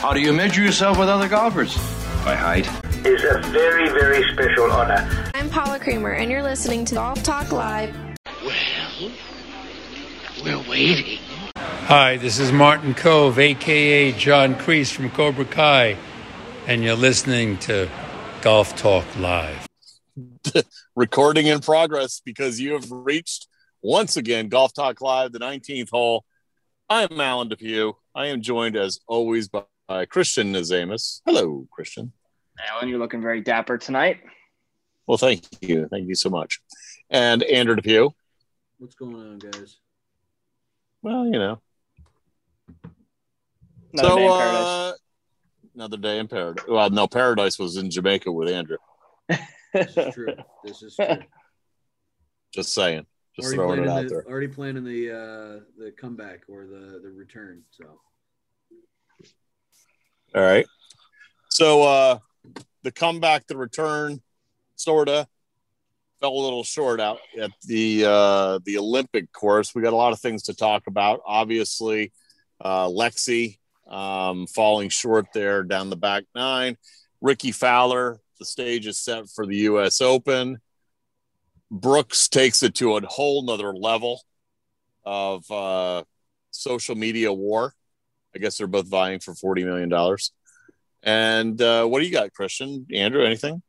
How do you measure yourself with other golfers? By height. Is a very, very special honor. I'm Paula Creamer, and you're listening to Golf Talk Live. Well, we're waiting. Hi, this is Martin Kove, aka John Kreese from Cobra Kai, and you're listening to Golf Talk Live. Recording in progress because you have reached once again Golf Talk Live, the 19th hole. I am Alan Depew. I am joined as always by uh, Christian Nazamus. Hello, Christian. Alan, you're looking very dapper tonight. Well, thank you. Thank you so much. And Andrew Depew. What's going on, guys? Well, you know. Another so, day in uh, paradise. another day in paradise. Well, no, paradise was in Jamaica with Andrew. This is true. This is true. Just saying. Just already throwing it out the, there. already planning the uh the comeback or the the return. So All right. So uh the comeback, the return, sorta fell a little short out at the uh the Olympic course. We got a lot of things to talk about. Obviously, uh Lexi um falling short there down the back nine. Rickie Fowler, the stage is set for the US Open. Brooks takes it to a whole nother level of uh social media war. I guess they're both vying for $40 million. And uh, what do you got, Christian? Andrew, anything?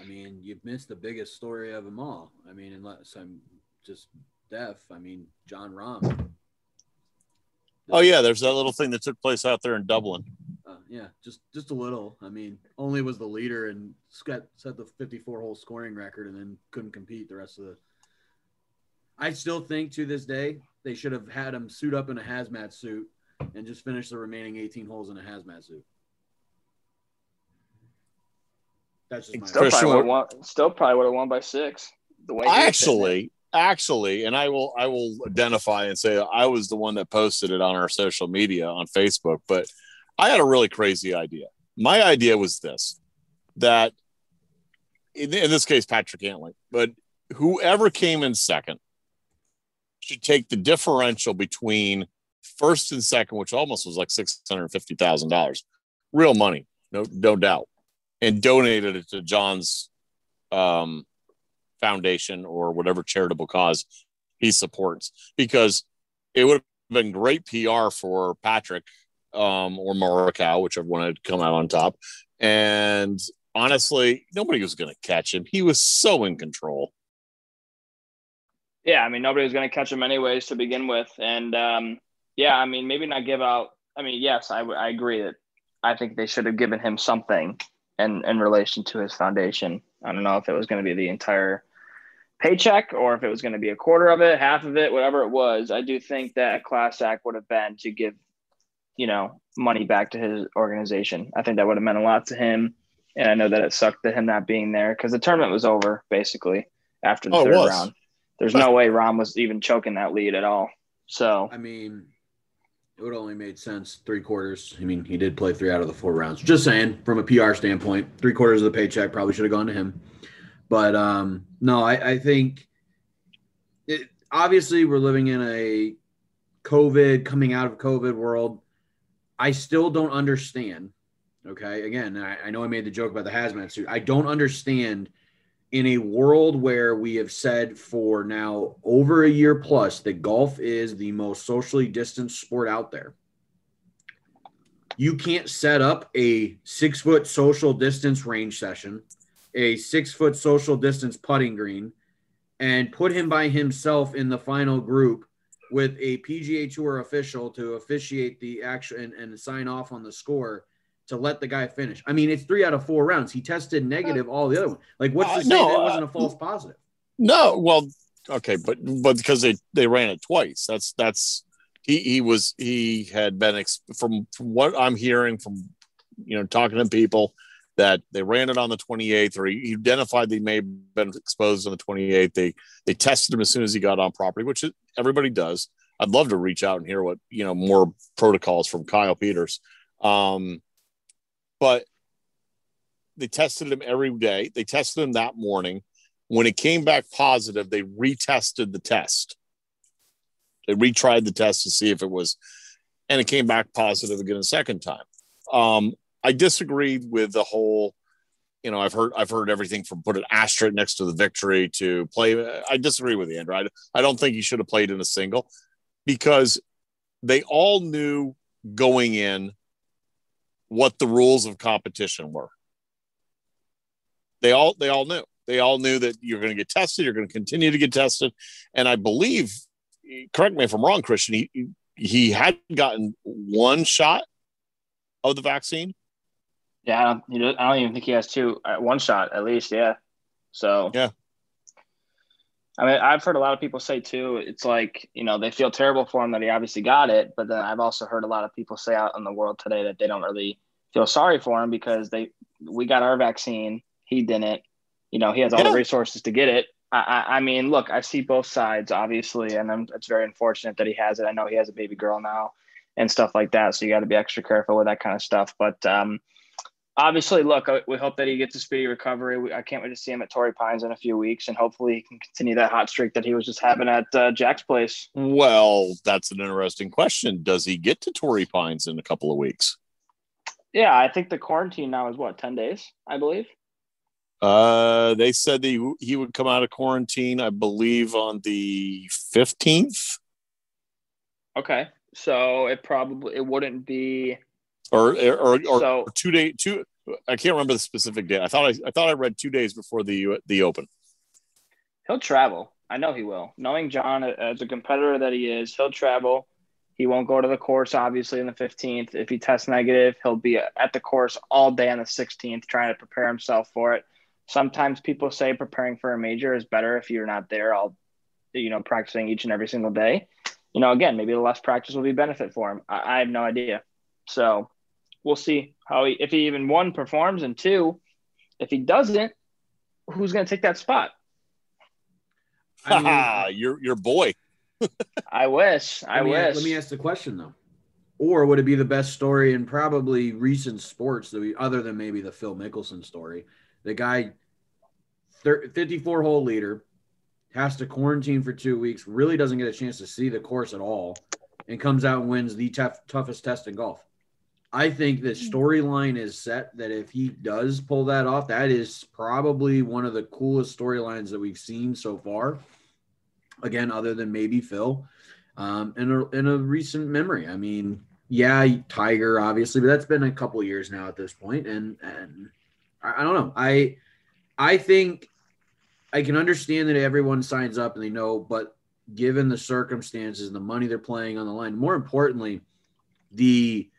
I mean, you've missed the biggest story of them all. I mean, unless I'm just deaf. I mean, Jon Rahm. Oh, yeah, there's that little thing that took place out there in Dublin. Uh, yeah, just just a little. I mean, only was the leader and set set the 54 hole scoring record, and then couldn't compete the rest of the. I still think to this day they should have had him suit up in a hazmat suit and just finish the remaining 18 holes in a hazmat suit. That's just my Still probably, would what- have won, still probably would have won by six. The way he was hitting it. Actually, actually, and I will I will identify and say I was the one that posted it on our social media on Facebook, but I had a really crazy idea. My idea was this that in, in this case, Patrick Cantlay, but whoever came in second should take the differential between first and second, which almost was like six hundred fifty thousand dollars, real money, no no doubt, and donated it to Jon's um, foundation or whatever charitable cause he supports, because it would have been great PR for Patrick um, or Morikawa, whichever one had come out on top, and honestly, nobody was going to catch him. He was so in control. Yeah, I mean nobody was going to catch him anyways to begin with, and um, yeah, I mean maybe not give out. I mean, yes, I, I agree that I think they should have given him something in in relation to his foundation. I don't know if it was going to be the entire paycheck or if it was going to be a quarter of it, half of it, whatever it was. I do think that a class act would have been to give, you know, money back to his organization. I think that would have meant a lot to him, and I know that it sucked to him not being there because the tournament was over basically after the Oh, third round. There's no way Rahm was even choking that lead at all. So I mean, it would only made sense three quarters. I mean, he did play three out of the four rounds. Just saying, from a PR standpoint, three quarters of the paycheck probably should have gone to him. But um, no, I, I think it, obviously we're living in a COVID, coming out of COVID world. I still don't understand. Okay. Again, I, I know I made the joke about the hazmat suit. I don't understand in a world where we have said for now over a year plus that golf is the most socially distanced sport out there. You can't set up a six foot social distance range session, a six foot social distance putting green, and put him by himself in the final group with a PGA Tour official to officiate the action and, and sign off on the score to let the guy finish. I mean, it's three out of four rounds. He tested negative all the other one. Like, what's Uh, to say no, that wasn't a uh, false positive? No, well, okay, but but because they they ran it twice. That's that's he he was he had been ex- from from what I'm hearing from you know talking to people that they ran it on the 28th or he identified they may have been exposed on the 28th. They they tested him as soon as he got on property, which everybody does. I'd love to reach out and hear what you know more protocols from Kyle Peters. Um, but they tested him every day. They tested him that morning. When it came back positive, they retested the test. They retried the test to see if it was, and it came back positive again a second time. Um, I disagreed with the whole. You know, I've heard I've heard everything from put an asterisk next to the victory to play. I disagree with you, Andrew. I, I don't think he should have played in a single because they all knew going in what the rules of competition were. They all they all knew. They all knew that you're going to get tested. You're going to continue to get tested, and I believe, correct me if I'm wrong, Christian. He he had gotten one shot of the vaccine. Yeah, I don't, I don't even think he has two. Uh, one shot at least. Yeah. So yeah. I mean, I've heard a lot of people say too. It's like you know they feel terrible for him that he obviously got it, but then I've also heard a lot of people say out in the world today that they don't really feel sorry for him because they we got our vaccine, he didn't. You know, he has all yeah. the resources to get it. I, I, I, mean, look, I see both sides, obviously, and I'm, it's very unfortunate that he has it. I know he has a baby girl now and stuff like that, so you got to be extra careful with that kind of stuff. But um, obviously, look, we hope that he gets a speedy recovery. I can't wait to see him at Torrey Pines in a few weeks, and hopefully he can continue that hot streak that he was just having at uh, Jack's place. Well, that's an interesting question. Does he get to Torrey Pines in a couple of weeks? Yeah, I think the quarantine now is what ten days, I believe. Uh, they said that he, he would come out of quarantine, I believe, on the fifteenth. Okay, so it probably it wouldn't be or or, or, so, or two day two. I can't remember the specific date. I thought I, I thought I read two days before the the Open. He'll travel. I know he will. Knowing Jon uh, as a competitor that he is, he'll travel. He won't go to the course obviously in the 15th. If he tests negative, he'll be at the course all day on the 16th trying to prepare himself for it. Sometimes people say preparing for a major is better if you're not there all you know practicing each and every single day. You know, again, maybe the less practice will be benefit for him. I, I have no idea. So we'll see how he if he even one performs and two, if he doesn't, who's going to take that spot? I mean, your your boy. I wish. I let wish. Ask, let me ask the question though. Or would it be the best story in probably recent sports that we, other than maybe the Phil Mickelson story? The guy, 54 hole leader, has to quarantine for two weeks, really doesn't get a chance to see the course at all, and comes out and wins the tough, toughest test in golf. I think the hmm. storyline is set that if he does pull that off, that is probably one of the coolest storylines that we've seen so far. Again, other than maybe Phil, um, in a in a recent memory. I mean, yeah, Tiger obviously, but that's been a couple years now at this point, and and I, I don't know. I I think I can understand that everyone signs up and they know, but given the circumstances and the money they're playing on the line, more importantly, the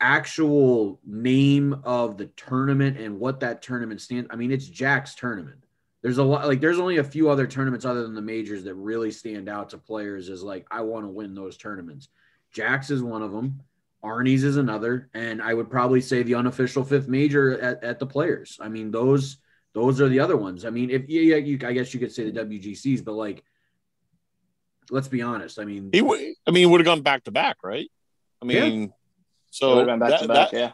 actual name of the tournament and what that tournament stands. I mean, it's Jack's tournament. There's a lot like there's only a few other tournaments other than the majors that really stand out to players as like I want to win those tournaments. Jack's is one of them. Arnie's is another, and I would probably say the unofficial fifth major at, at the players. I mean, those those are the other ones. I mean, if yeah, you, I guess you could say the WGCs, but like, let's be honest. I mean, he would. I mean, would have gone back to back, right? I mean, yeah. So back that, back, that, yeah.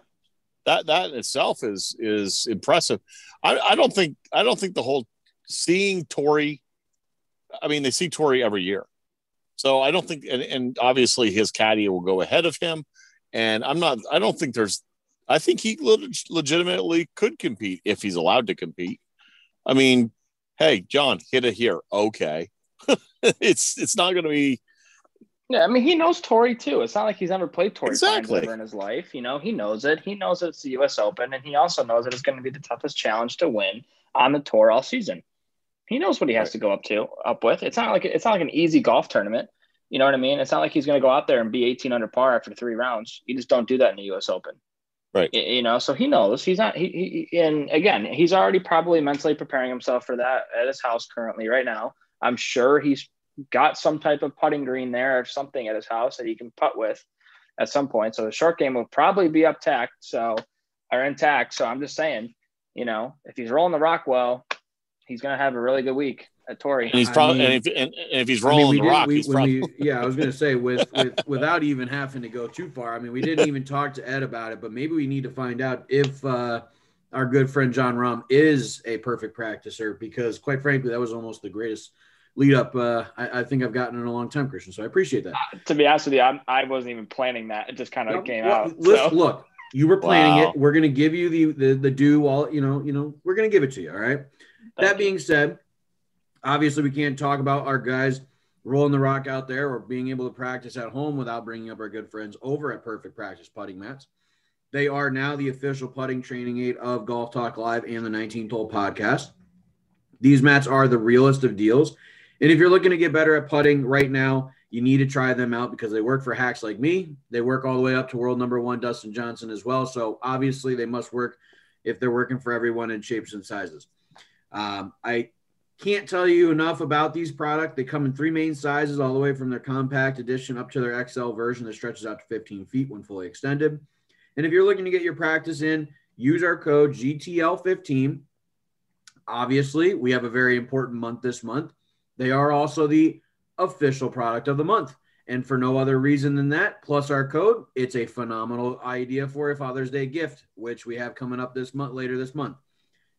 That that in itself is is impressive. I, I don't think I don't think the whole seeing Torrey. I mean, they see Torrey every year, so I don't think, and, and obviously his caddy will go ahead of him. And I'm not. I don't think there's. I think he legitimately could compete if he's allowed to compete. I mean, hey, Jon, hit it here. Okay, it's it's not going to be yeah, I mean, he knows Torrey too. It's not like he's never played Torrey exactly. ever in his life. You know, he knows it. He knows it's the U.S. Open, and he also knows that it's going to be the toughest challenge to win on the tour all season. He knows what he has to go up to, up with. It's not like it's not like an easy golf tournament. You know what I mean? It's not like he's going to go out there and be 18 under par after three rounds. You just don't do that in the U.S. Open, right? You know, so he knows he's not. He, he and again, he's already probably mentally preparing himself for that at his house currently right now. I'm sure he's got some type of putting green there or something at his house that he can putt with at some point. So the short game will probably be up tacked, so or intact. So I'm just saying, you know, if he's rolling the rock well, he's gonna have a really good week at Torrey. And he's probably and, if, and, if he's rolling I mean, the rock, we, he's probably we, yeah. I was gonna say with, with without even having to go too far. I mean, we didn't even talk to Ed about it, but maybe we need to find out if. uh our good friend Jon Rahm is a perfect practicer because, quite frankly, that was almost the greatest lead up uh, I, I, think I've gotten in a long time, Christian. So I appreciate that. Uh, to be honest with you, I'm, I was not even planning that. It just kind of came well, out. Listen, so. Look, You were planning Wow. it. We're gonna give you the the the due. All you know, you know, we're gonna give it to you. All right. that being said, obviously we can't talk about our guys rolling the rock out there or being able to practice at home without bringing up our good friends over at Perfect Practice Putting Mats. They are now the official putting training aid of Golf Talk Live and the 19 Hole podcast. These mats are the realest of deals. And if you're looking to get better at putting right now, you need to try them out because they work for hacks like me. They work all the way up to world number one Dustin Johnson as well. So obviously they must work if they're working for everyone in shapes and sizes. Um, I can't tell you enough about these products. They come in three main sizes, all the way from their compact edition up to their XL version that stretches out to 15 feet when fully extended. And if you're looking to get your practice in, use our code GTL15. Obviously, we have a very important month this month. They are also the official product of the month. And for no other reason than that, plus our code, it's a phenomenal idea for a Father's Day gift, which we have coming up this month, later this month.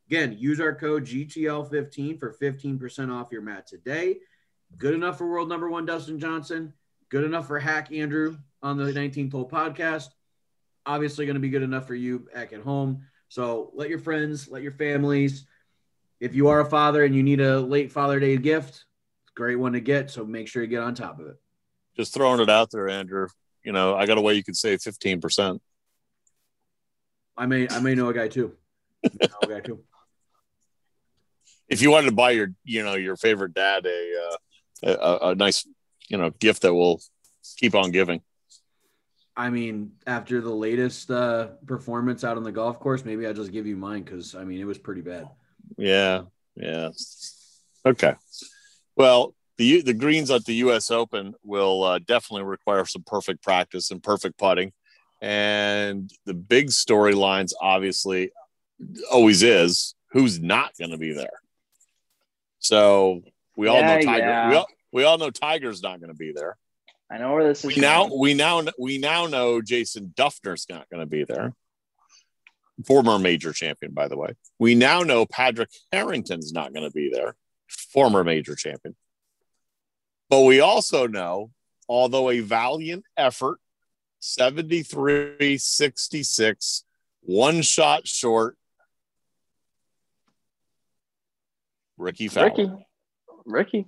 Again, use our code GTL15 for 15% off your mat today. Good enough for world number one, Dustin Johnson. Good enough for Hack Andrew on the 19th Hole podcast. Obviously, going to be good enough for you back at home. So let your friends, let your families. If you are a father and you need a late Father Day gift, great one to get. So make sure you get on top of it. Just throwing it out there, Andrew. You know, I got a way you could save 15%. I may, I may know a guy too. I may know a guy too. If you wanted to buy your, you know, your favorite dad a, uh, a, a nice, you know, gift that will keep on giving. I mean, after the latest uh, performance out on the golf course, maybe I'll just give you mine because I mean it was pretty bad. Yeah, yeah. Okay. Well, the the greens at the U.S. Open will uh, definitely require some perfect practice and perfect putting, and the big storylines obviously always is who's not going to be there. So we all know Tiger. yeah. We all we all know Tiger's not going to be there. I know where this is We now we now we now know Jason Dufner's not going to be there. Former major champion, by the way. We now know Patrick Harrington's not going to be there. Former major champion. But we also know, although a valiant effort, 73 66, one shot short, Rickie Fowler. Rickie. Rickie.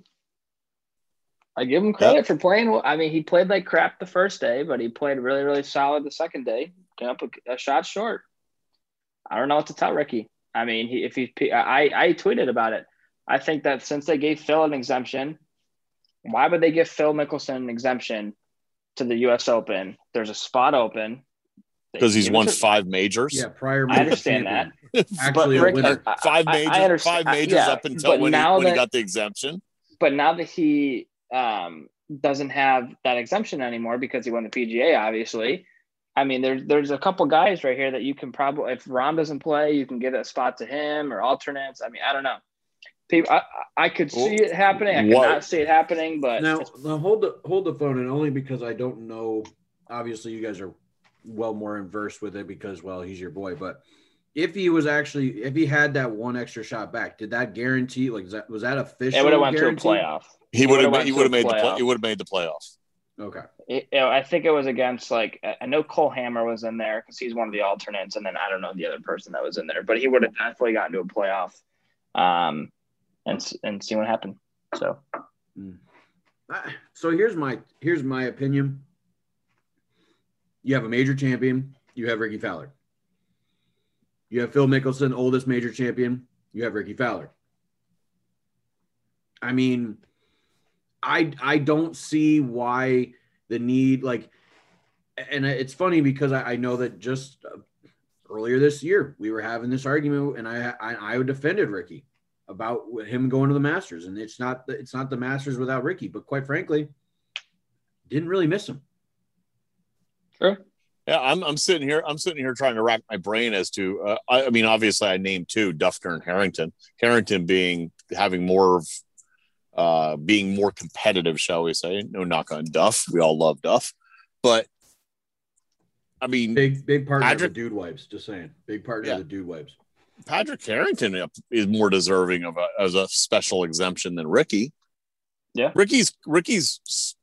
I give him credit for playing. well. I mean, he played like crap the first day, but he played really, really solid the second day. Came up a, a shot short. I don't know what to tell Rickie. I mean, he, if he, I, I tweeted about it. I think that since they gave Phil an exemption, why would they give Phil Mickelson an exemption to the U.S. Open? There's a spot open Because he's won to- five majors. Yeah, prior. I understand champion. that. Actually, But a Rick- winner. I- Five I- I majors, five majors yeah, up until but when, he, now when he got the exemption. but now that he um, doesn't have that exemption anymore because he won the PGA, obviously. I mean, there's there's a couple guys right here that you can probably, if Rahm doesn't play, you can get a spot to him or alternates. I mean, I don't know. People, I, I could see it happening. I could What- not see it happening, but Now, now hold the hold the phone, and only because I don't know. Obviously, you guys are well more versed with it because, well, he's your boy. But if he was actually, if he had that one extra shot back, did that guarantee? Like, was that, was that official? it would have went to a guarantee? playoff. He He would have he would have to a made the play, playoff. he would have made the playoff. Okay. It, you know, I think it was against like I- I know Cole Hammer was in there because he's one of the alternates, and then I don't know the other person that was in there, but he would have definitely gotten to a playoff, um, and and see what happened. So So here's my here's my opinion. You have a major champion. You have Rickie Fowler. You have Phil Mickelson, oldest major champion. You have Rickie Fowler. I mean, I I don't see why the need like, and it's funny because I, I know that just uh, earlier this year we were having this argument, and I I, I defended Rickie about him going to the Masters, and it's not it's not the Masters without Rickie, but quite frankly, didn't really miss him. Sure. Yeah, I'm, I'm sitting here. I'm sitting here trying to rack my brain as to. Uh, I, I mean, obviously, I named two, Dufner and Harrington. Harrington being having more of, uh, being more competitive, shall we say? No knock on Duff. We all love Duff, but I mean, Big big part of the dude wipes. Just saying, big partner Yeah. of the dude wipes. Patrick Harrington is more deserving of a as a special exemption than Rickie. Yeah. Rickie's Rickie's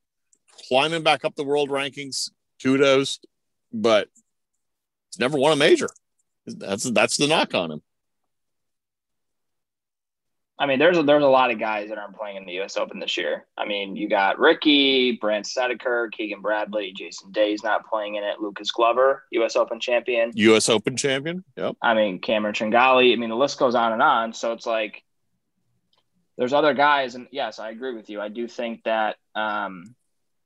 climbing back up the world rankings. Kudos, but He's never won a major. That's that's the knock on him. I mean, there's a, there's a lot of guys that aren't playing in the U.S. Open this year. I mean, you got Rickie, Brandt Snedeker, Keegan Bradley, Jason Day's not playing in it. Lucas Glover, U.S. Open champion. U.S. Open champion. Yep. I mean, Cameron Tringali. I mean, the list goes on and on. So it's like there's other guys, and yes, I agree with you. I do think that um,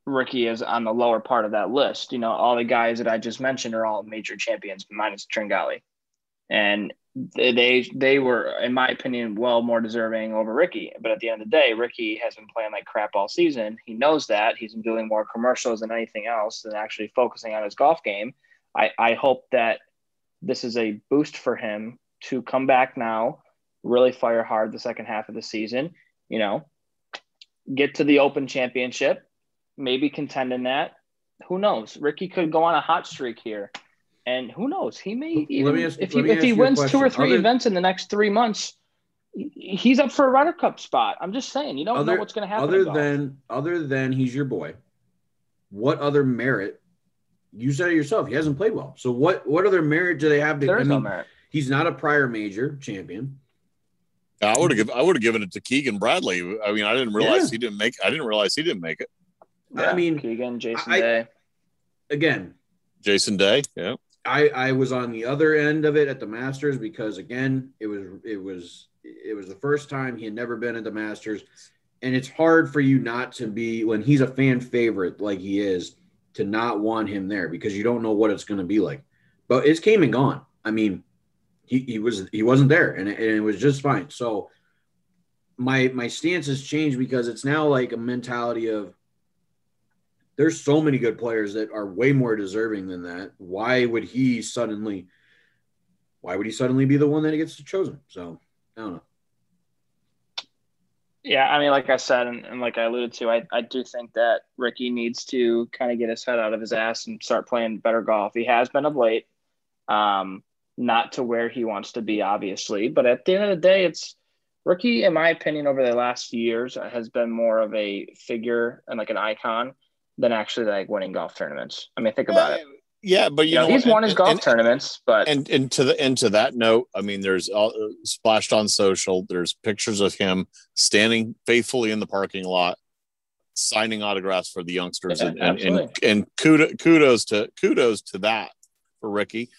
Rickie is on the lower part of that list. You know, all the guys that I just mentioned are all major champions, minus Tringali, and they they were, in my opinion, well more deserving over Rickie. But at the end of the day, Rickie has been playing like crap all season. He knows that he's been doing more commercials than anything else, than actually focusing on his golf game. I, I hope that this is a boost for him to come back now, really fire hard the second half of the season. You know, get to the Open Championship, maybe contend in that. Who knows? Rickie could go on a hot streak here. And who knows? He may even ask- if he if he ask you a wins two or three Other- events in the next three months, he's up for a Ryder Cup spot. I'm just saying, you don't know what's going to happen. Other than other than he's your boy, what other merit? You said it yourself. He hasn't played well. So what what other merit do they have? To, there I mean, no merit. he's not a prior major champion. I would have given I would have given it to Keegan Bradley. I mean, I didn't realize Yeah. he didn't make. I didn't realize he didn't make it. I mean, Keegan, Jason I- Day. again, Jason Day. Yeah. I I was on the other end of it at the Masters because again, it was it was it was the first time he had never been at the Masters, and it's hard for you not to be when he's a fan favorite like he is to not want him there because you don't know what it's going to be like. But it's came and gone. I mean, he, he was he wasn't there, and it, and it was just fine. So my my stance has changed because it's now like a mentality of there's so many good players that are way more deserving than that. Why would he suddenly why would he suddenly be the one that gets chosen? So I don't know. Yeah, I mean, like I said, and, and like I alluded to, I, I do think that Rickie needs to kind of get his head out of his ass and start playing better golf. He has been of late, um, not to where he wants to be, obviously, but at the end of the day, it's Rickie, in my opinion, over the last years, has been more of a figure and like an icon than actually like winning golf tournaments. I mean, think about it. Yeah, but you, You know, know, he's and- won his golf and- tournaments, but and and to the and to that note, I mean, there's all, uh, splashed on social. There's pictures of him standing faithfully in the parking lot, signing autographs for the youngsters, Yeah, and and and, and kudos, kudos to kudos to that for Rickie.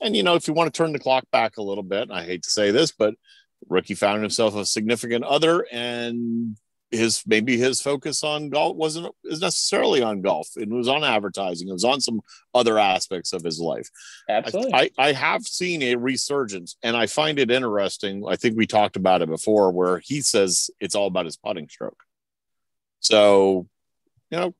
And you know, if you want to turn the clock back a little bit, and I hate to say this, but Rickie found himself a significant other, and his maybe his focus on golf wasn't is necessarily on golf. It was on advertising. It was on some other aspects of his life. absolutely. I, I have seen a resurgence and I find it interesting. I think we talked about it before where he says it's all about his putting stroke. So, you know,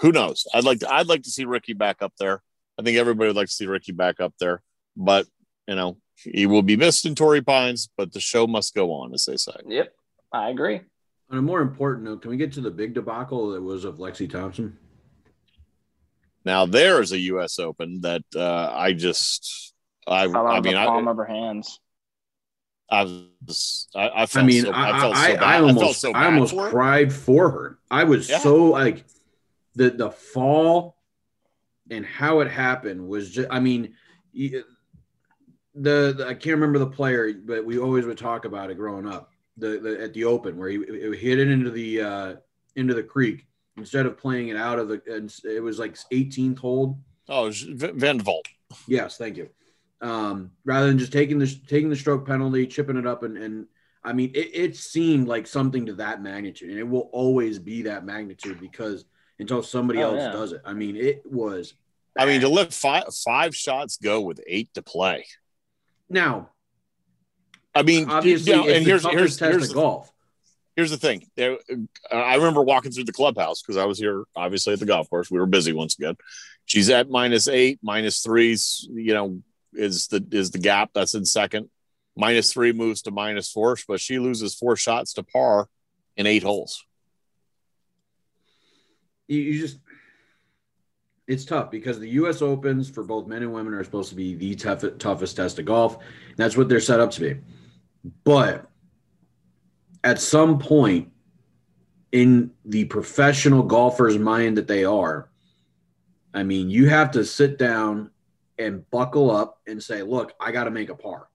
who knows? I'd like to, I'd like to see Rickie back up there. I think everybody would like to see Rickie back up there, but you know, he will be missed in Torrey Pines, but the show must go on, as they say. yep, I agree. On a more important note, can we get to the big debacle that was of Lexi Thompson? Now there's a U.S. Open that uh, I just, I, Fell I mean, the I, palm of her hands. I was, I, I felt I mean, so, I, I felt I, so bad. I, almost, felt so I almost for cried for her. I was Yeah. so like the the fall and how it happened was just. I mean, the, the I can't remember the player, but we always would talk about it growing up. The, the at the Open where he it hit it into the uh, into the creek instead of playing it out of the. And it was like 18th hole. Oh, it was Van Volt. Yes, thank you. Um, rather than just taking the taking the stroke penalty, chipping it up, and and I mean, it, it seemed like something to that magnitude, and it will always be that magnitude because until somebody Oh, else yeah. does it. I mean, it was. I mean, to let five five shots go with eight to play. now, I mean, obviously, you know, and here's here's test here's the, golf. here's the thing. I remember walking through the clubhouse because I was here, obviously at the golf course. We were busy once again. She's at minus eight, minus threes. You know, is the is the gap that's in second. Minus three moves to minus four, but she loses four shots to par in eight holes. You, you just. It's tough because the U.S. Opens for both men and women are supposed to be the tough, toughest test of golf. That's what they're set up to be. But at some point in the professional golfer's mind that they are, I mean, you have to sit down and buckle up and say, look, I got to make a par.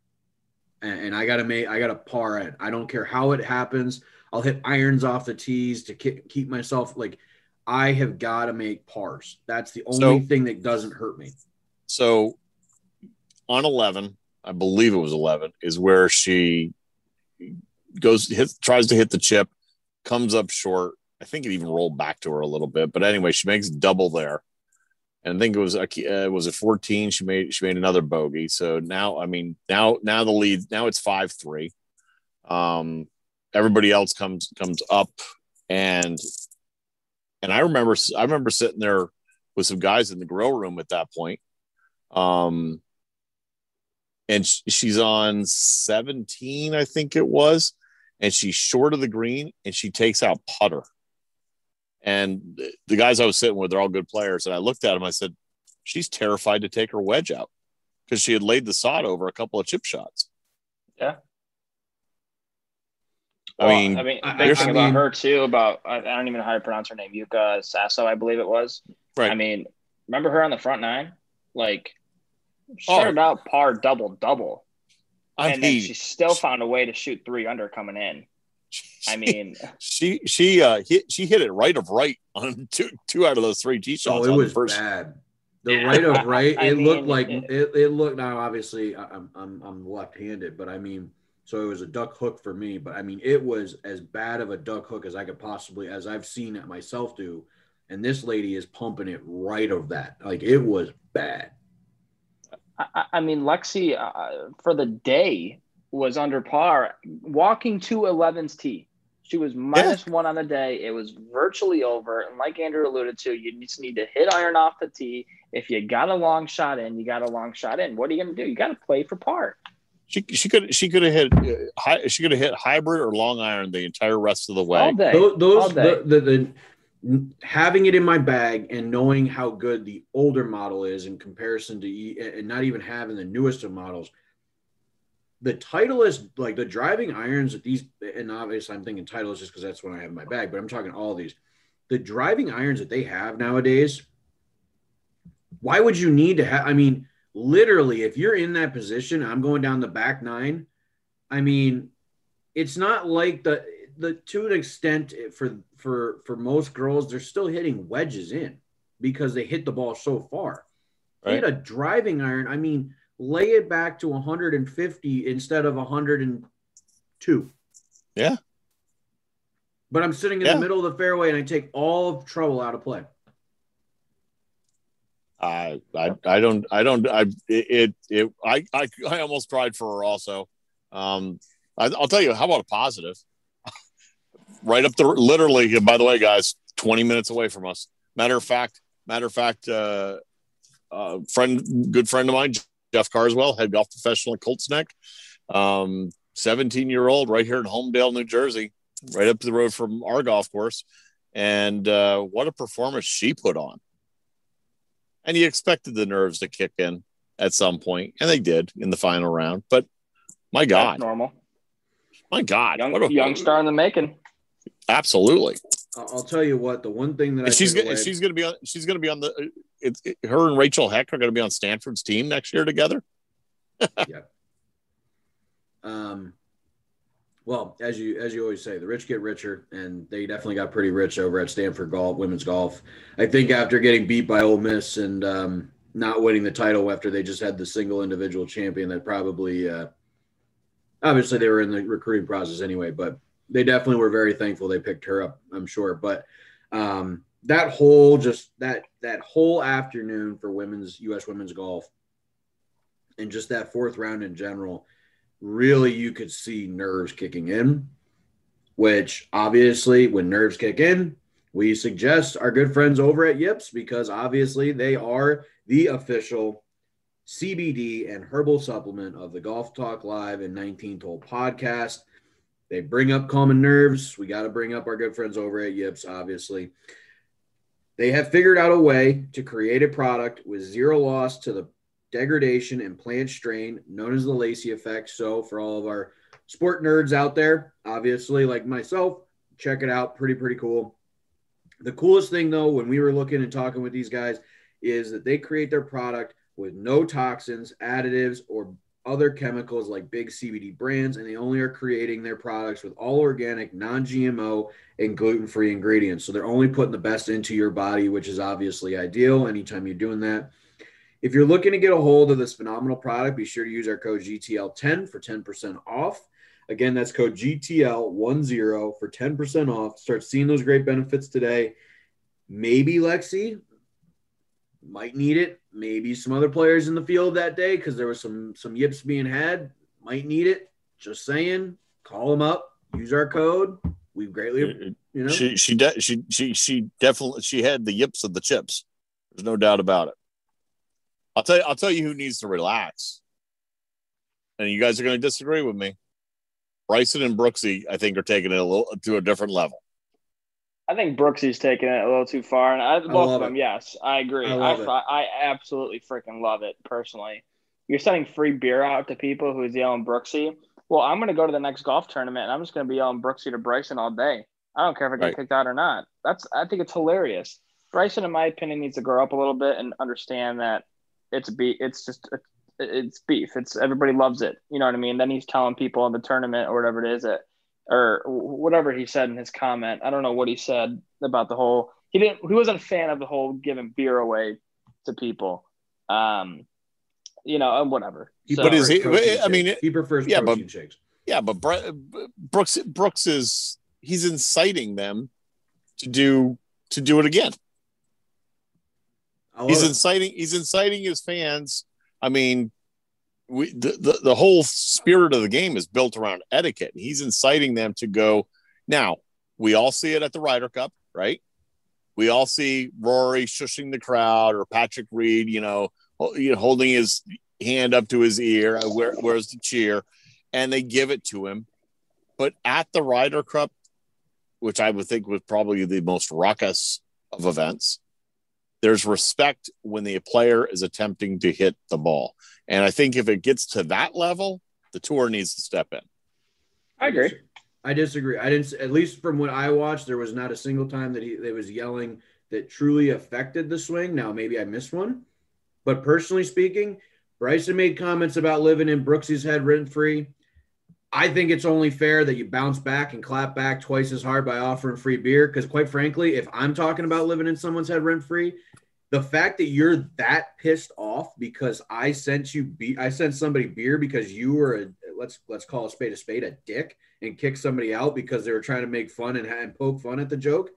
And, and I got to make, I got to par it. I don't care how it happens. I'll hit irons off the tees to keep, keep myself like, I have got to make pars. That's the only So- thing that doesn't hurt me. So on 11, I believe it was 11, is where she goes, hit, tries to hit the chip, comes up short. I think it even rolled back to her a little bit, but anyway, she makes double there. And I think it was a uh, was it 14. She made she made another bogey. So now, I mean, now now the lead now it's five three. Um, everybody else comes comes up, and and I remember I remember sitting there with some guys in the grill room at that point. Um, and she's on 17, I think it was, and she's short of the green and she takes out putter. And the guys I was sitting with, they're all good players. And I looked at them, I said, she's terrified to take her wedge out because she had laid the sod over a couple of chip shots. Yeah. I Well, mean, I mean, I- big I thing mean- about her too. About I, I don't even know how to pronounce her name. Yuka Saso, I believe it was. Right. I mean, remember her on the front nine? Like, she Oh. out par double double, I and mean, then she still found a way to shoot three under coming in. I mean, she she uh hit she hit it right of right on two two out of those three tee shots. Oh, it on the was first. bad. The Yeah. right of right, I it looked like it- it, it looked now obviously I- I'm I'm I'm left-handed, but I mean so it was a duck hook for me, but I mean it was as bad of a duck hook as I could possibly as I've seen it myself do. And this lady is pumping it right of that. Like it was bad. I- I, I mean, Lexi uh, for the day was under par, walking to 11's tee. She was minus one on the day. It was virtually over. And like Andrew alluded to, you just need to hit iron off the tee. If you got a long shot in, you got a long shot in. What are you going to do? You got to play for par. She she could she could have hit uh, high, she could have hit hybrid or long iron the entire rest of the way. All day. Those, all day. the, the, the having it in my bag and knowing how good the older model is in comparison to and not even having the newest of models the titleist like the driving irons that these and obviously i'm thinking titleist just because that's what i have in my bag but i'm talking all these. The driving irons that they have nowadays why would you need to have i mean literally if you're in that position i'm going down the back nine i mean it's not like the the to an extent eh, for for for most girls they're still hitting wedges in because they hit the ball so far Right. hit a driving iron i mean lay it back to 150 instead of 102 Yeah. but i'm sitting in Yeah. the middle of the fairway and i take all of trouble out of play I I I don't I don't I it it I I, I almost cried for her also. Um, I, I'll tell you how about a positive. Right up the literally. By the way, guys, twenty minutes away from us. Matter of fact, matter of fact, uh, uh, friend, good friend of mine, Jeff Carswell, head golf professional at Colts Neck, um, seventeen year old, right here in Holmdel, New Jersey, right up the road from our golf course, and uh, what a performance she put on and you expected the nerves to kick in at some point, and they did in the final round. But my That's God, normal. my God, Young, a, young star in the making. Absolutely, I'll tell you what the one thing that I she's gonna away- she's gonna be on she's gonna be on the it, it- her and Rachel Heck are gonna be on Stanford's team next year together. Yeah. Um, well, as you as you always say, the rich get richer, and they definitely got pretty rich over at Stanford Golf Women's Golf. I think after getting beat by Ole Miss and um, not winning the title after they just had the single individual champion, that probably uh, obviously they were in the recruiting process anyway, but they definitely were very thankful they picked her up. I'm sure, but um, that whole just that that whole afternoon for women's U.S. women's golf, and just that fourth round in general really you could see nerves kicking in, which obviously, when nerves kick in, we suggest our good friends over at Yips because obviously they are the official CBD and herbal supplement of the Golf Talk Live and 19th Hole podcast. They bring up common nerves. We got to bring up our good friends over at Yips, obviously. They have figured out a way to create a product with zero loss to the degradation and plant strain known as the Lacey effect. So, for all of our sport nerds out there, obviously, like myself, check it out. Pretty, pretty cool. The coolest thing, though, when we were looking and talking with these guys, is that they create their product with no toxins, additives, or other chemicals like big CBD brands, and they only are creating their products with all organic, non GMO, and gluten free ingredients. So they're only putting the best into your body, which is obviously ideal anytime you're doing that. If you're looking to get a hold of this phenomenal product, be sure to use our code GTL10 for 10% off. Again, that's code GTL10 for 10% off. Start seeing those great benefits today. Maybe Lexi might need it. Maybe some other players in the field that day because there was some some yips being had might need it. Just saying, call them up, use our code. We greatly, you know, She she de- she she she definitely she had the yips of the chips. There's no doubt about it. I'll tell you. I'll tell you who needs to relax. And you guys are going to disagree with me. Bryson and Brooksy, I think, are taking it a little to a different level. I think Brooksy's taking it a little too far, and I both love of them. it. Yes, I agree. I I, it. I absolutely freaking love it personally. You're sending free beer out to people who's yelling Brooksy. Well, I'm going to go to the next golf tournament, and I'm just going to be yelling Brooksy to Bryson all day. I don't care if I get Right. kicked out or not. That's I think it's hilarious. Bryson, in my opinion, needs to grow up a little bit and understand that it's beef. It's just it's beef. It's everybody loves it. You know what I mean? Then he's telling people in the tournament or whatever it is that or whatever he said in his comment. I don't know what he said about the whole. He didn't. He wasn't a fan of the whole giving beer away to people. Um, you know, and whatever. he So- But is he- prefers I mean, shakes. he prefers yeah, but- shakes. Yeah, but Bry- Brooks Brooks is he's inciting them to do to do it again. I love He's it. inciting he's inciting his fans. I mean, we the, the the whole spirit of the game is built around etiquette. And he's inciting them to go. Now we all see it at the Ryder Cup, right? We all see Rory shushing the crowd or Patrick Reed, you know, holding his hand up to his ear. uh, Where, where's the cheer? And they give it to him. But at the Ryder Cup, which I would think was probably the most raucous of events, there's respect when the player is attempting to hit the ball. And I think if it gets to that level, the tour needs to step in. I agree. I disagree. I didn't. At least from what I watched, there was not a single time that he that was yelling that truly affected the swing. Now maybe I missed one, but personally speaking, Bryson made comments about living in Brooksy's head rent free. I think it's only fair that you bounce back and clap back twice as hard by offering free beer. Because quite frankly, if I'm talking about living in someone's head rent free, the fact that you're that pissed off because I sent you be I sent somebody beer because you were a let's let's call a spade a spade a dick and kick somebody out because they were trying to make fun and, and poke fun at the joke.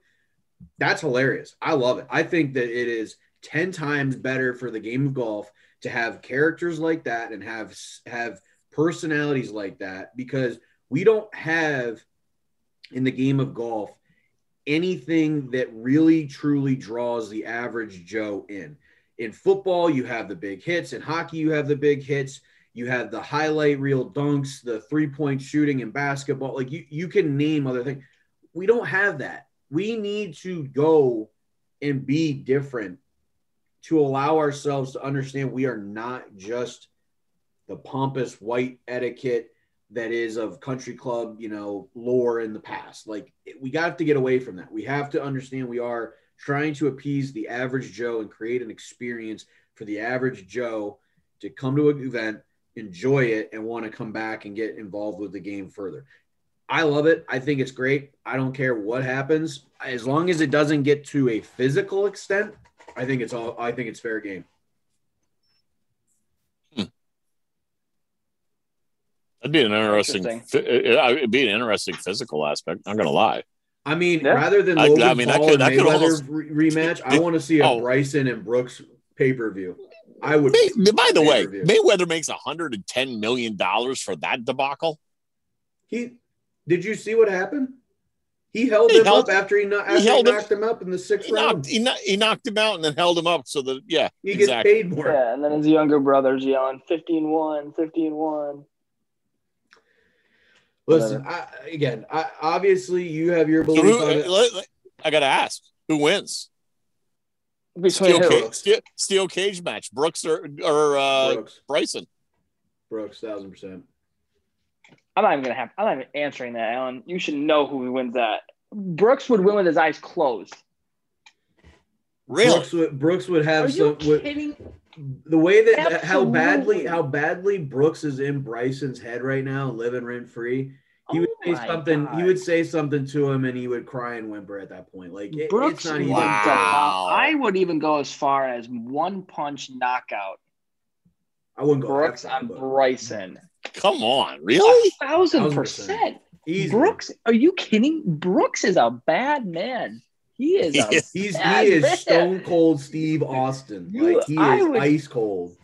That's hilarious. I love it. I think that it is 10 times better for the game of golf to have characters like that and have have personalities like that because we don't have in the game of golf anything that really truly draws the average Joe in. In football, you have the big hits. In hockey, you have the big hits. You have the highlight reel dunks, the three point shooting in basketball. Like you, you can name other things. We don't have that. We need to go and be different to allow ourselves to understand we are not just the pompous white etiquette that is of country club, you know, lore in the past. Like we got to get away from that. We have to understand we are trying to appease the average Joe and create an experience for the average Joe to come to an event, enjoy it, and want to come back and get involved with the game further. I love it. I think it's great. I don't care what happens as long as it doesn't get to a physical extent. I think it's all. I think it's fair game. That'd be an interesting. Interesting. fi- uh, It'd be an interesting physical aspect. I'm gonna lie. I mean, Yeah. rather than I- Logan I mean, that Paul could- that and could Mayweather almost- re- rematch, I want to see a Oh. Bryson and Brooks pay per view. I would. May- by the way, Mayweather makes 110 million dollars for that debacle. He did you see what happened? He held He him held- up after he, kno- after he, held him- knocked him up in the sixth He round. knocked, he, kno- he knocked him out and then held him up so that yeah, he gets paid more. Yeah, and then his younger brother's yelling 15-1, 15-1. Listen, I, again, I, obviously you have your So belief who, on it. let- let- I gotta ask, who wins? Between Steel, cage, steel, steel cage match, Brooks or or uh, Brooks, Bryson. Brooks, thousand percent. I'm not even gonna have. I'm not even answering that, Alan. You should know who wins that. Brooks would win with his eyes closed. Really? Brooks would, Brooks would Are have you some. Would, kidding? The way that how badly how badly Brooks is in Bryson's head right now, living rent free. He oh would Oh say my something. He would say something to him, and he would cry and whimper at that point. Like it- Brooks it's not even. Wow. I would even go as far as one punch knockout I wouldn't go Brooks that far, on Bryson. Come on, really? A thousand Thousand percent. easy. Brooks, are you kidding? Brooks is a bad man. He is a Yes. He's he is stone cold Steve Austin. You- Like he I is would- ice cold.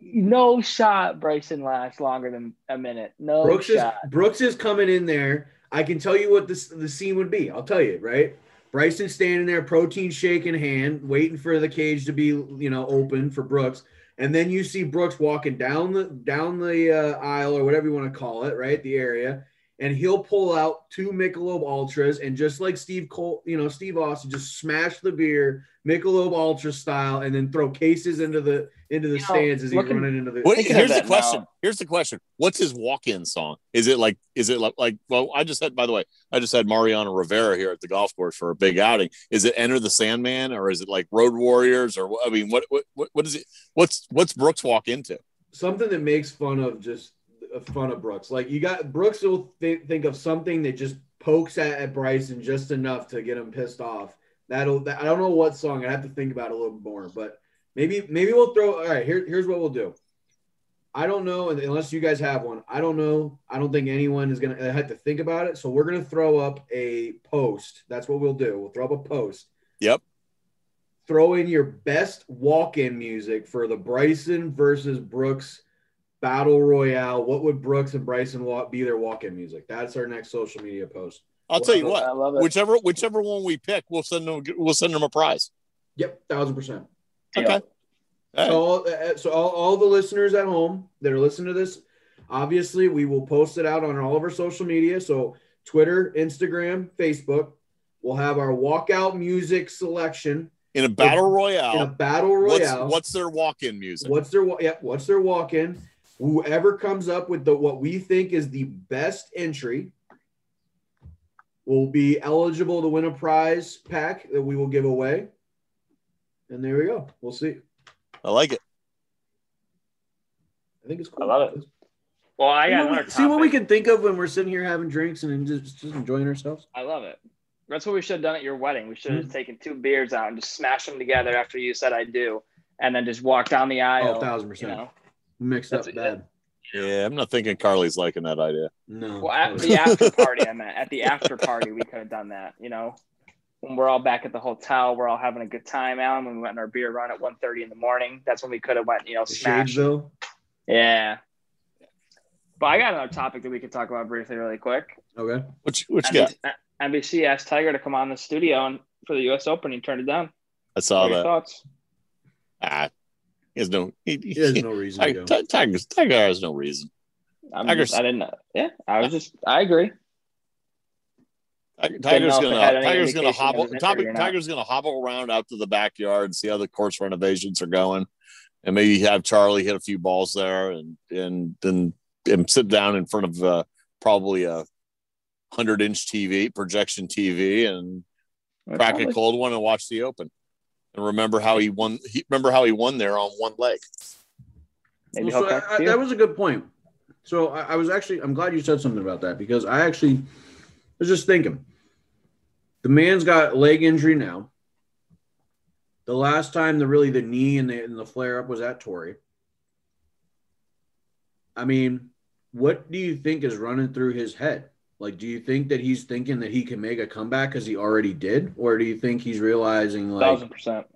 no shot. Bryson lasts longer than a minute. No Brooks is shot. Brooks is coming in there. I can tell you what this the scene would be. I'll tell you, right? Bryson standing there, protein shake in hand, waiting for the cage to be, you know, open for Brooks. And then you see Brooks walking down the down the uh, aisle or whatever you want to call it, right? The area, and he'll pull out two Michelob Ultras and just like Steve Cole, you know, Steve Austin, just smash the beer Michelob Ultra style, and then throw cases into the into the You know, stands as he's looking- running into the. What, here's the question. now. Here's the question. What's his walk-in song? Is it like? Is it like? like well, I just had. By the way, I just had Mariano Rivera here at the golf course for a big outing. Is it Enter the Sandman or is it like Road Warriors or I mean, what what what, what is it? What's what's Brooks walk into? something that makes fun of just fun of Brooks. Like you got Brooks will th- think of something that just pokes at, at Bryson just enough to get him pissed off. That'll that, I don't know what song. I have to think about it a little more, but maybe maybe we'll throw. All right, here, here's what we'll do. I don't know unless you guys have one. I don't know. I don't think anyone is gonna have to think about it. So we're gonna throw up a post. That's what we'll do. We'll throw up a post. Yep. Throw in your best walk-in music for the Bryson versus Brooks battle royale. What would Brooks and Bryson walk, be their walk-in music? That's our next social media post. I'll tell you what, I love it. Whichever whichever one we pick, we'll send them. We'll send them a prize. Yep, thousand percent. Okay. All right. So, all, uh, so all, all the listeners at home that are listening to this, obviously, we will post it out on all of our social media. So, Twitter, Instagram, Facebook. We'll have our walkout music selection In a battle in a royale, battle royale. what's their walk-in music? What's their wa- yeah, what's their walk in? Whoever comes up with the what we think is the best entry will be eligible to win a prize pack that we will give away. And there we go. We'll see. I like it. I think it's cool. I love it. Well, I See got what, another we, see what we can think of when we're sitting here having drinks and just, just enjoying ourselves. I love it. That's what we should have done at your wedding. We should have Mhm. taken two beers out and just smashed them together after you said I do, and then just walk down the aisle. Oh, a thousand you percent. know. Mixed up That's- bad. Yeah, I'm not thinking Carly's liking that idea. No. Well, at the after party, I meant at the after party, we could have done that. You know, when we're all back at the hotel, we're all having a good time. Alan, when we went on our beer run at 1.30 in the morning, that's when we could have went. You know, The smash. Shadesville. Yeah. But I got another topic that we could talk about briefly, really quick. Okay. What you, what you got? NBC, NBC asked Tiger to come on the studio and for the U.S. Open. He turned it down. I saw What are your that. thoughts? Ah, he has no. He, he, There's no reason to Tiger, go. Ti- Tiger's, Tiger has no reason. I'm Tiger's- just, I didn't. Yeah, I was just, I agree. Tiger's gonna it had any Tiger's gonna hobble. of an Tiger, injury or not. Tiger's gonna hobble around out to the backyard and see how the course renovations are going, and maybe have Charlie hit a few balls there, and and then and sit down in front of uh, probably a hundred inch TV projection TV and crack Probably. a cold one and watch the Open, and remember how he won. He, remember how he won there on one leg. Maybe Well, so I- I- that was a good point. So I, I was actually, I'm glad you said something about that because I actually was just thinking the man's got leg injury now. The last time the really the knee and the, and the flare up was at Torrey. I mean, what do you think is running through his head? Like, do you think that he's thinking that he can make a comeback because he already did, or do you think he's realizing like, thousand percent.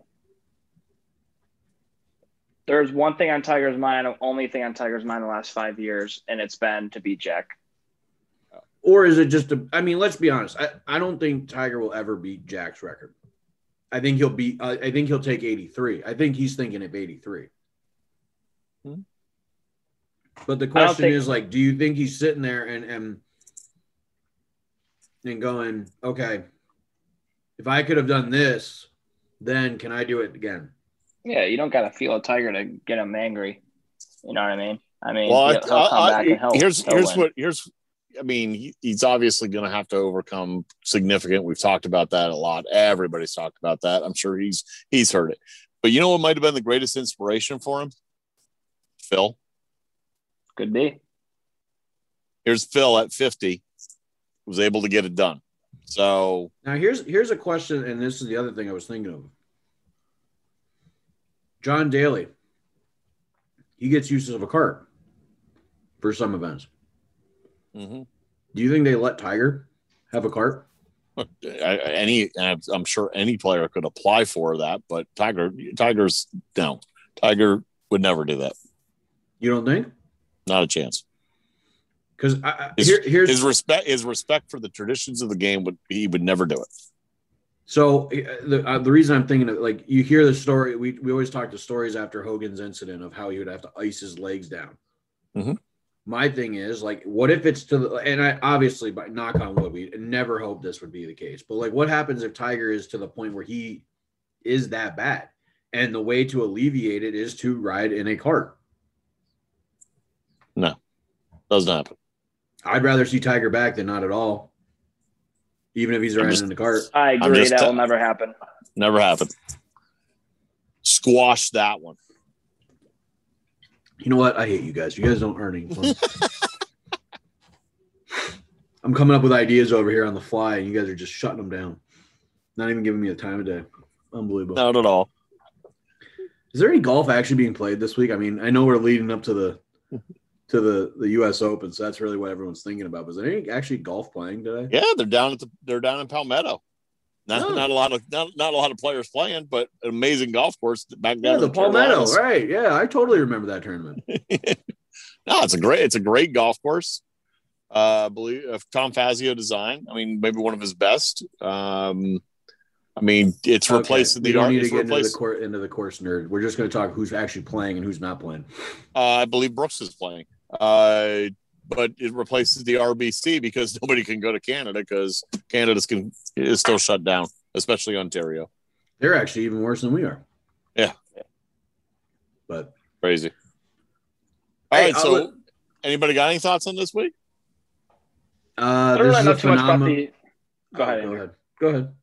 There's one thing on Tiger's mind, the only thing on Tiger's mind the last five years, and it's been to beat Jack. Or is it just a? I mean, let's be honest. I, I don't think Tiger will ever beat Jack's record. I think he'll be. Uh, I think he'll take 83. I think he's thinking of 83. Hmm. But the question think- is, like, do you think he's sitting there and and and going, okay, if I could have done this, then can I do it again? Yeah, you don't got to feel a Tiger to get him angry. You know what I mean? I mean, Well, he'll, I, he'll come I- back and he'll. here's here's win. what here's. I mean, he's obviously going to have to overcome significant. We've talked about that a lot. Everybody's talked about that. I'm sure he's he's heard it. But you know what might have been the greatest inspiration for him? Phil. Could be. Here's Phil at 50, was able to get it done. So Now here's here's a question, and this is the other thing I was thinking of. John Daly, he gets uses of a cart for some events. mhm. Do you think they let Tiger have a cart? Any, I'm I'm sure any player could apply for that, but Tiger, Tiger's no, Tiger would never do that. You don't think? Not a chance. Because His, here, here's his respect, his respect for the traditions of the game would he would never do it. So uh, the uh, the reason I'm thinking of like you hear the story, we we always talk to stories after Hogan's incident of how he would have to ice his legs down. Mhm. My thing is like, what if it's to the and I obviously by knock on wood, we never hope this would be the case. But like, what happens if Tiger is to the point where he is that bad, and the way to alleviate it is to ride in a cart? No, doesn't happen. I'd rather see Tiger back than not at all, even if he's riding just- in the cart. I agree. That tell- will never happen. Never happen. Squash that one. You know what? I hate you guys. You guys don't earn any fun. I'm coming up with ideas over here on the fly, and you guys are just shutting them down. Not even giving me the time of day. Unbelievable. Not at all. Is there any golf actually being played this week? I mean, I know we're leading up to the to the the U.S. Open, so that's really what everyone's thinking about. Was there any actually golf playing today? Yeah, they're down at the they're down in Palmetto. Not, Oh. not a lot of not, not a lot of players playing, but an amazing golf course back down Yeah, in the Palmetto, Carolinas. right? Yeah, I totally remember that tournament. No, it's a great it's a great golf course. Uh, I believe uh, Tom Fazio design. I mean, maybe one of his best. Um, I mean, it's replacing the don't art. need to get into the, cour- into the course nerd. We're just going to talk who's actually playing and who's not playing. Uh, I believe Brooks is playing. Uh, but it replaces the RBC because nobody can go to Canada because Canada's can is still shut down, especially Ontario. They're actually even worse than we are. Yeah. But Crazy. All Hey, right, I'll so let- anybody got any thoughts on this week? uh, I don't really know a too much about the. Go ahead. Oh, go ahead. Go ahead.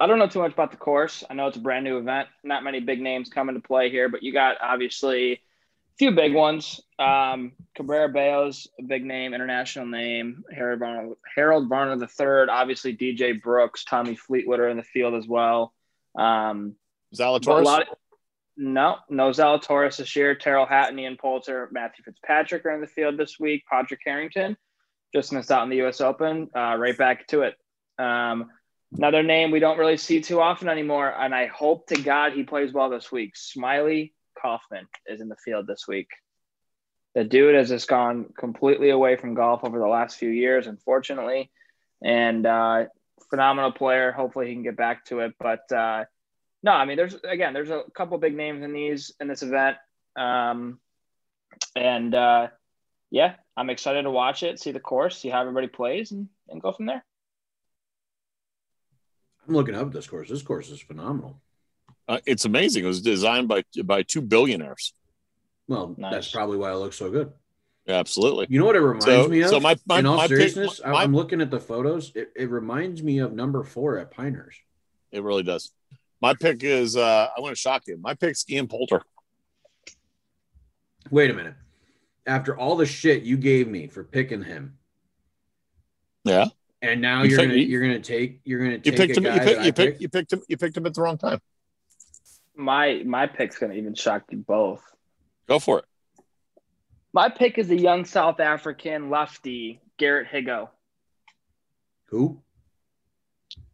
I don't know too much about the course. I know it's a brand new event. Not many big names coming to play here, but you got obviously a few big ones. Um, Cabrera Bello's, a big name, international name. Harold Varner, Harold Varner III, obviously DJ Brooks, Tommy Fleetwood are in the field as well. Um, Zalatoris. of- no, no Zalatoris this year. Tyrrell Hatton, Ian Poulter, Matthew Fitzpatrick are in the field this week. Patrick Harrington just missed out in the U.S. Open. Uh, right back to it. Um, another name we don't really see too often anymore, and I hope to God he plays well this week. Smylie Kaufman is in the field this week. The dude has just gone completely away from golf over the last few years, unfortunately, and uh, phenomenal player. Hopefully he can get back to it, but. Uh, no, I mean, there's again, there's a couple big names in these in this event, um, and uh, yeah, I'm excited to watch it, see the course, see how everybody plays, and, and go from there. I'm looking up this course. This course is phenomenal. Uh, it's amazing. It was designed by by two billionaires. Well, Nice. that's probably why it looks so good. Yeah, absolutely. You know what it reminds So- me of? so my- my- In all my pick- seriousness, I- my- I'm looking at the photos. It, it reminds me of number four at Pinehurst. It really does. My pick is uh, I want to shock you. My pick's Ian Poulter. Wait a minute. After all the shit you gave me for picking him, Yeah, and now You you are gonna you- you're gonna take you're gonna you picked a him. You picked, that I you picked picked? you picked him. You picked him at the wrong time. My my pick's gonna even shock you both. Go for it. My pick is a young South African lefty, Garrick Higgo. Who?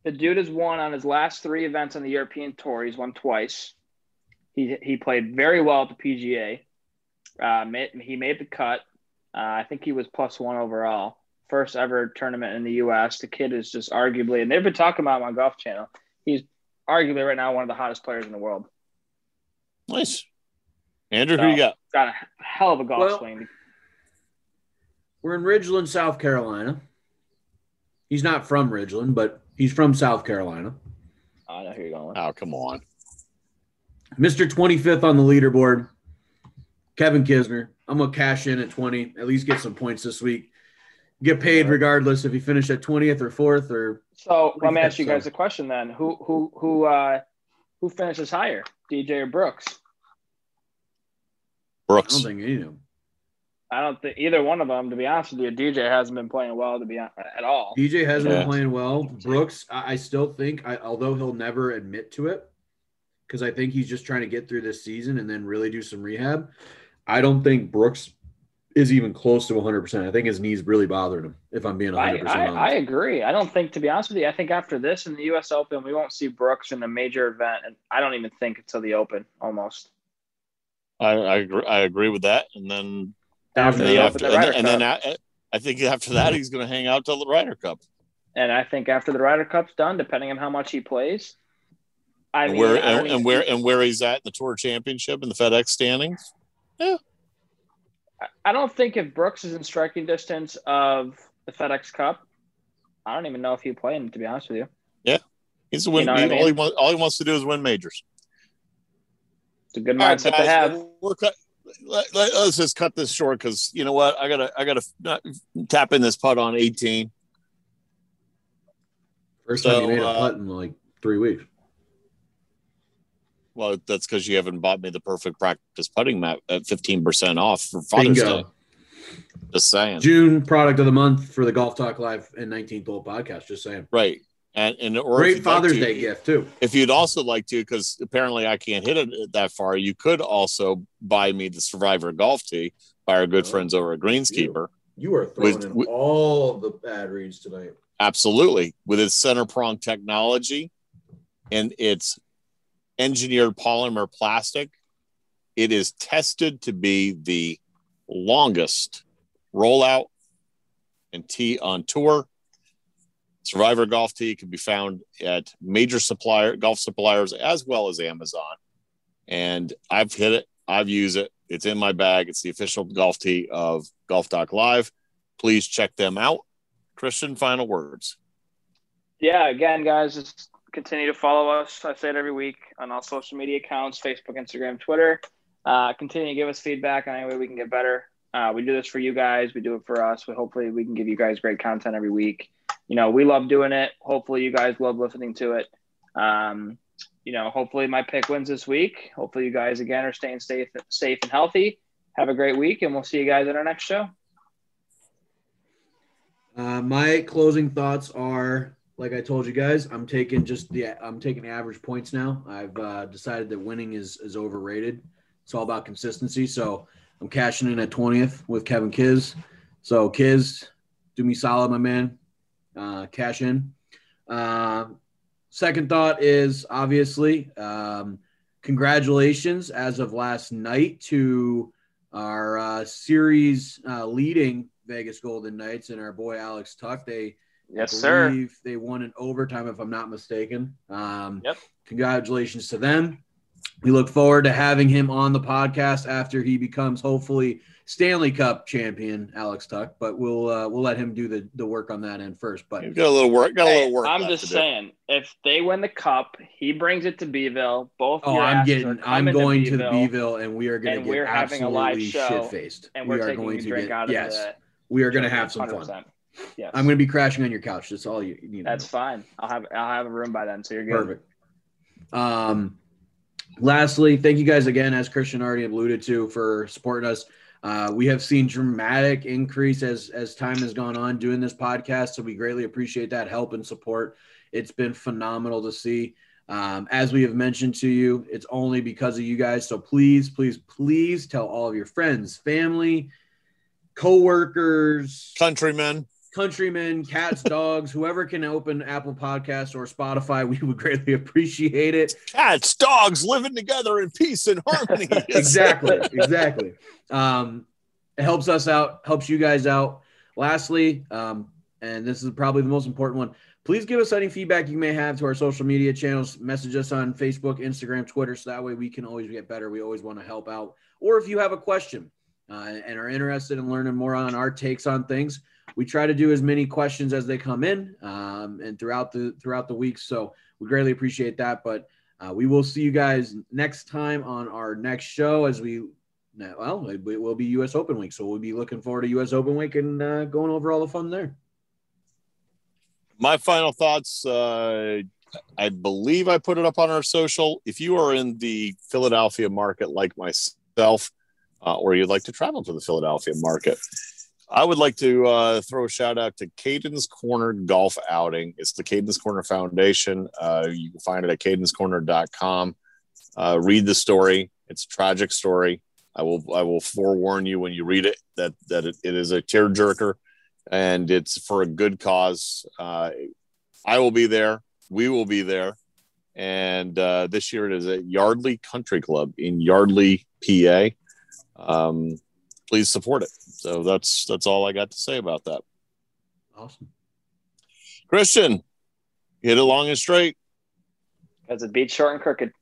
The dude has won on his last three events on the European Tour. He's won twice. He he played very well at the PGA. Uh, made, he made the cut. Uh, I think he was plus one overall. First ever tournament in the U.S. The kid is just arguably, and they've been talking about him on Golf Channel. He's arguably right now one of the hottest players in the world. Nice. Andrew, who you got? Got a hell of a golf Well- swing. We're in Ridgeland, South Carolina. He's not from Ridgeland, but he's from South Carolina. I know who you're going with. Oh, come on. Mr. 25th on the leaderboard, Kevin Kisner. I'm gonna cash in at 20, at least get some points this week. Get paid regardless if you finish at 20th or fourth or So let me ask you so. guys a question then. Who who who uh Who finishes higher, DJ or Brooks? I Brooks. don't think any of them. I don't think either one of them. To be honest with you, DJ hasn't been playing well to be hon- at all. DJ hasn't Yeah. been playing well. Brooks, I, I still think, I, although he'll never admit to it, because I think he's just trying to get through this season and then really do some rehab. I don't think Brooks is even close to 100%. I think his knees really bothered him, if I'm being 100% I, honest. I, I agree. I don't think, to be honest with you, I think after this in the U.S. Open, we won't see Brooks in a major event, and I don't even think until the Open almost. I, I agree. I agree with that. And then, After the Open, after, the and Ryder then, and then I, I think after that he's going to hang out till the Ryder Cup. and I think after the Ryder Cup's done, depending on how much he plays, I and mean, where I and, and where and where he's at in the Tour Championship and the FedEx standings. I don't think if Brooks is in striking distance of the FedEx Cup, I don't even know if he'd play him. To be honest with you, yeah, He's a win. You know what I mean? all, he wants, all he wants to do is win majors. it's a good All right, mindset to guys, have. We're cut, let, let, us just cut this short because you know what? I gotta I gotta not tap in this putt on 18. First time So, he made a uh, putt in like three weeks. Well, that's because you haven't bought me the perfect practice putting mat at 15% off for Father's Day. Just saying. June product of the month for the Golf Talk Live and 19th Hole podcast. Just saying. Right. And and or Great you'd like Father's to- Day gift, too. If you'd also like to, because apparently I can't hit it that far, you could also buy me the Survivor golf tee by our good Oh, friends over at Greenskeeper. You are throwing With- in with- all the bad reads tonight. Absolutely. With its center prong technology and its engineered polymer plastic, it is tested to be the longest rollout and tee on tour. Survivor Golf Tee can be found at major supplier golf suppliers as well as Amazon. And I've hit it, I've used it. It's in my bag. It's the official golf tee of Golf Talk Live. Please check them out. Christian, final words. Yeah, again, guys, just continue to follow us. I say it every week on all social media accounts Facebook, Instagram, Twitter. Uh, continue to give us feedback on any way we can get better. Uh, we do this for you guys. We do it for us. We hopefully we can give you guys great content every week. You know, we love doing it. Hopefully, you guys love listening to it. Um, you know, hopefully my pick wins this week. Hopefully, you guys again are staying safe, safe and healthy. Have a great week, and we'll see you guys at our next show. Uh, my closing thoughts are like I told you guys, I'm taking just the I'm taking average points now. I've uh, decided that winning is is overrated. It's all about consistency. So I'm cashing in at 20th with Kevin Kiz. So Kiz, do me solid, my man. Uh, cash in. Uh, second thought is obviously um, congratulations as of last night to our uh, series uh, leading Vegas Golden Knights and our boy Alex Tuch. They Yes, I sir. They won in overtime, if I'm not mistaken. Um, Yep. Congratulations to them. We look forward to having him on the podcast after he becomes hopefully Stanley Cup champion, Alex Tuch. But we'll uh, we'll let him do the, the work on that end first. But You've got a little work. Got a little work. I'm just to do. saying, if they win the cup, he brings it to Beeville. Both oh, I'm getting I'm going to, the Beeville, Beeville, and we are going and to we're get having a live absolutely shit faced. and we we're going a to drink get out of yes. the. we are going to have some fun. 100%. I'm going to be crashing on your couch. That's all you, you need. That's fine. I'll have I'll have a room by then, so you're good. Perfect. Um, lastly, thank you guys again, as Christian already alluded to, for supporting us. Uh, we have seen dramatic increase as as time has gone on doing this podcast, so we greatly appreciate that help and support. It's been phenomenal to see. Um, as we have mentioned to you, it's only because of you guys. So please, please, please tell all of your friends, family, coworkers, Countrymen. Countrymen, cats, dogs, whoever can open Apple Podcasts or Spotify, we would greatly appreciate it. Cats, dogs living together in peace and harmony. exactly, exactly. Um, it helps us out, helps you guys out. Lastly, um, and this is probably the most important one. Please give us any feedback you may have to our social media channels. Message us on Facebook, Instagram, Twitter, so that way we can always get better. We always want to help out. Or if you have a question uh, and are interested in learning more on our takes on things, we try to do as many questions as they come in um, and throughout the throughout the week. So we greatly appreciate that. But uh, we will see you guys next time on our next show as we well it will be U.S. Open week, so we'll be looking forward to U.S. Open week and uh, going over all the fun there. My final thoughts. Uh, I believe I put it up on our social. If you are in the Philadelphia market like myself, uh, or you'd like to travel to the Philadelphia market, I would like to uh, throw a shout out to Cadence Corner Golf Outing. It's the Cadence Corner Foundation. Uh, you can find it at cadenscorner.com. Uh, read the story. It's a tragic story. I will I will forewarn you when you read it that that it, it is a tearjerker, and it's for a good cause. Uh, I will be there. We will be there, and uh, this year it is at Yardley Country Club in Yardley, PA. Um, please support it. So that's that's all I got to say about that. Awesome. Christian, hit it long and straight. Because it beats short and crooked.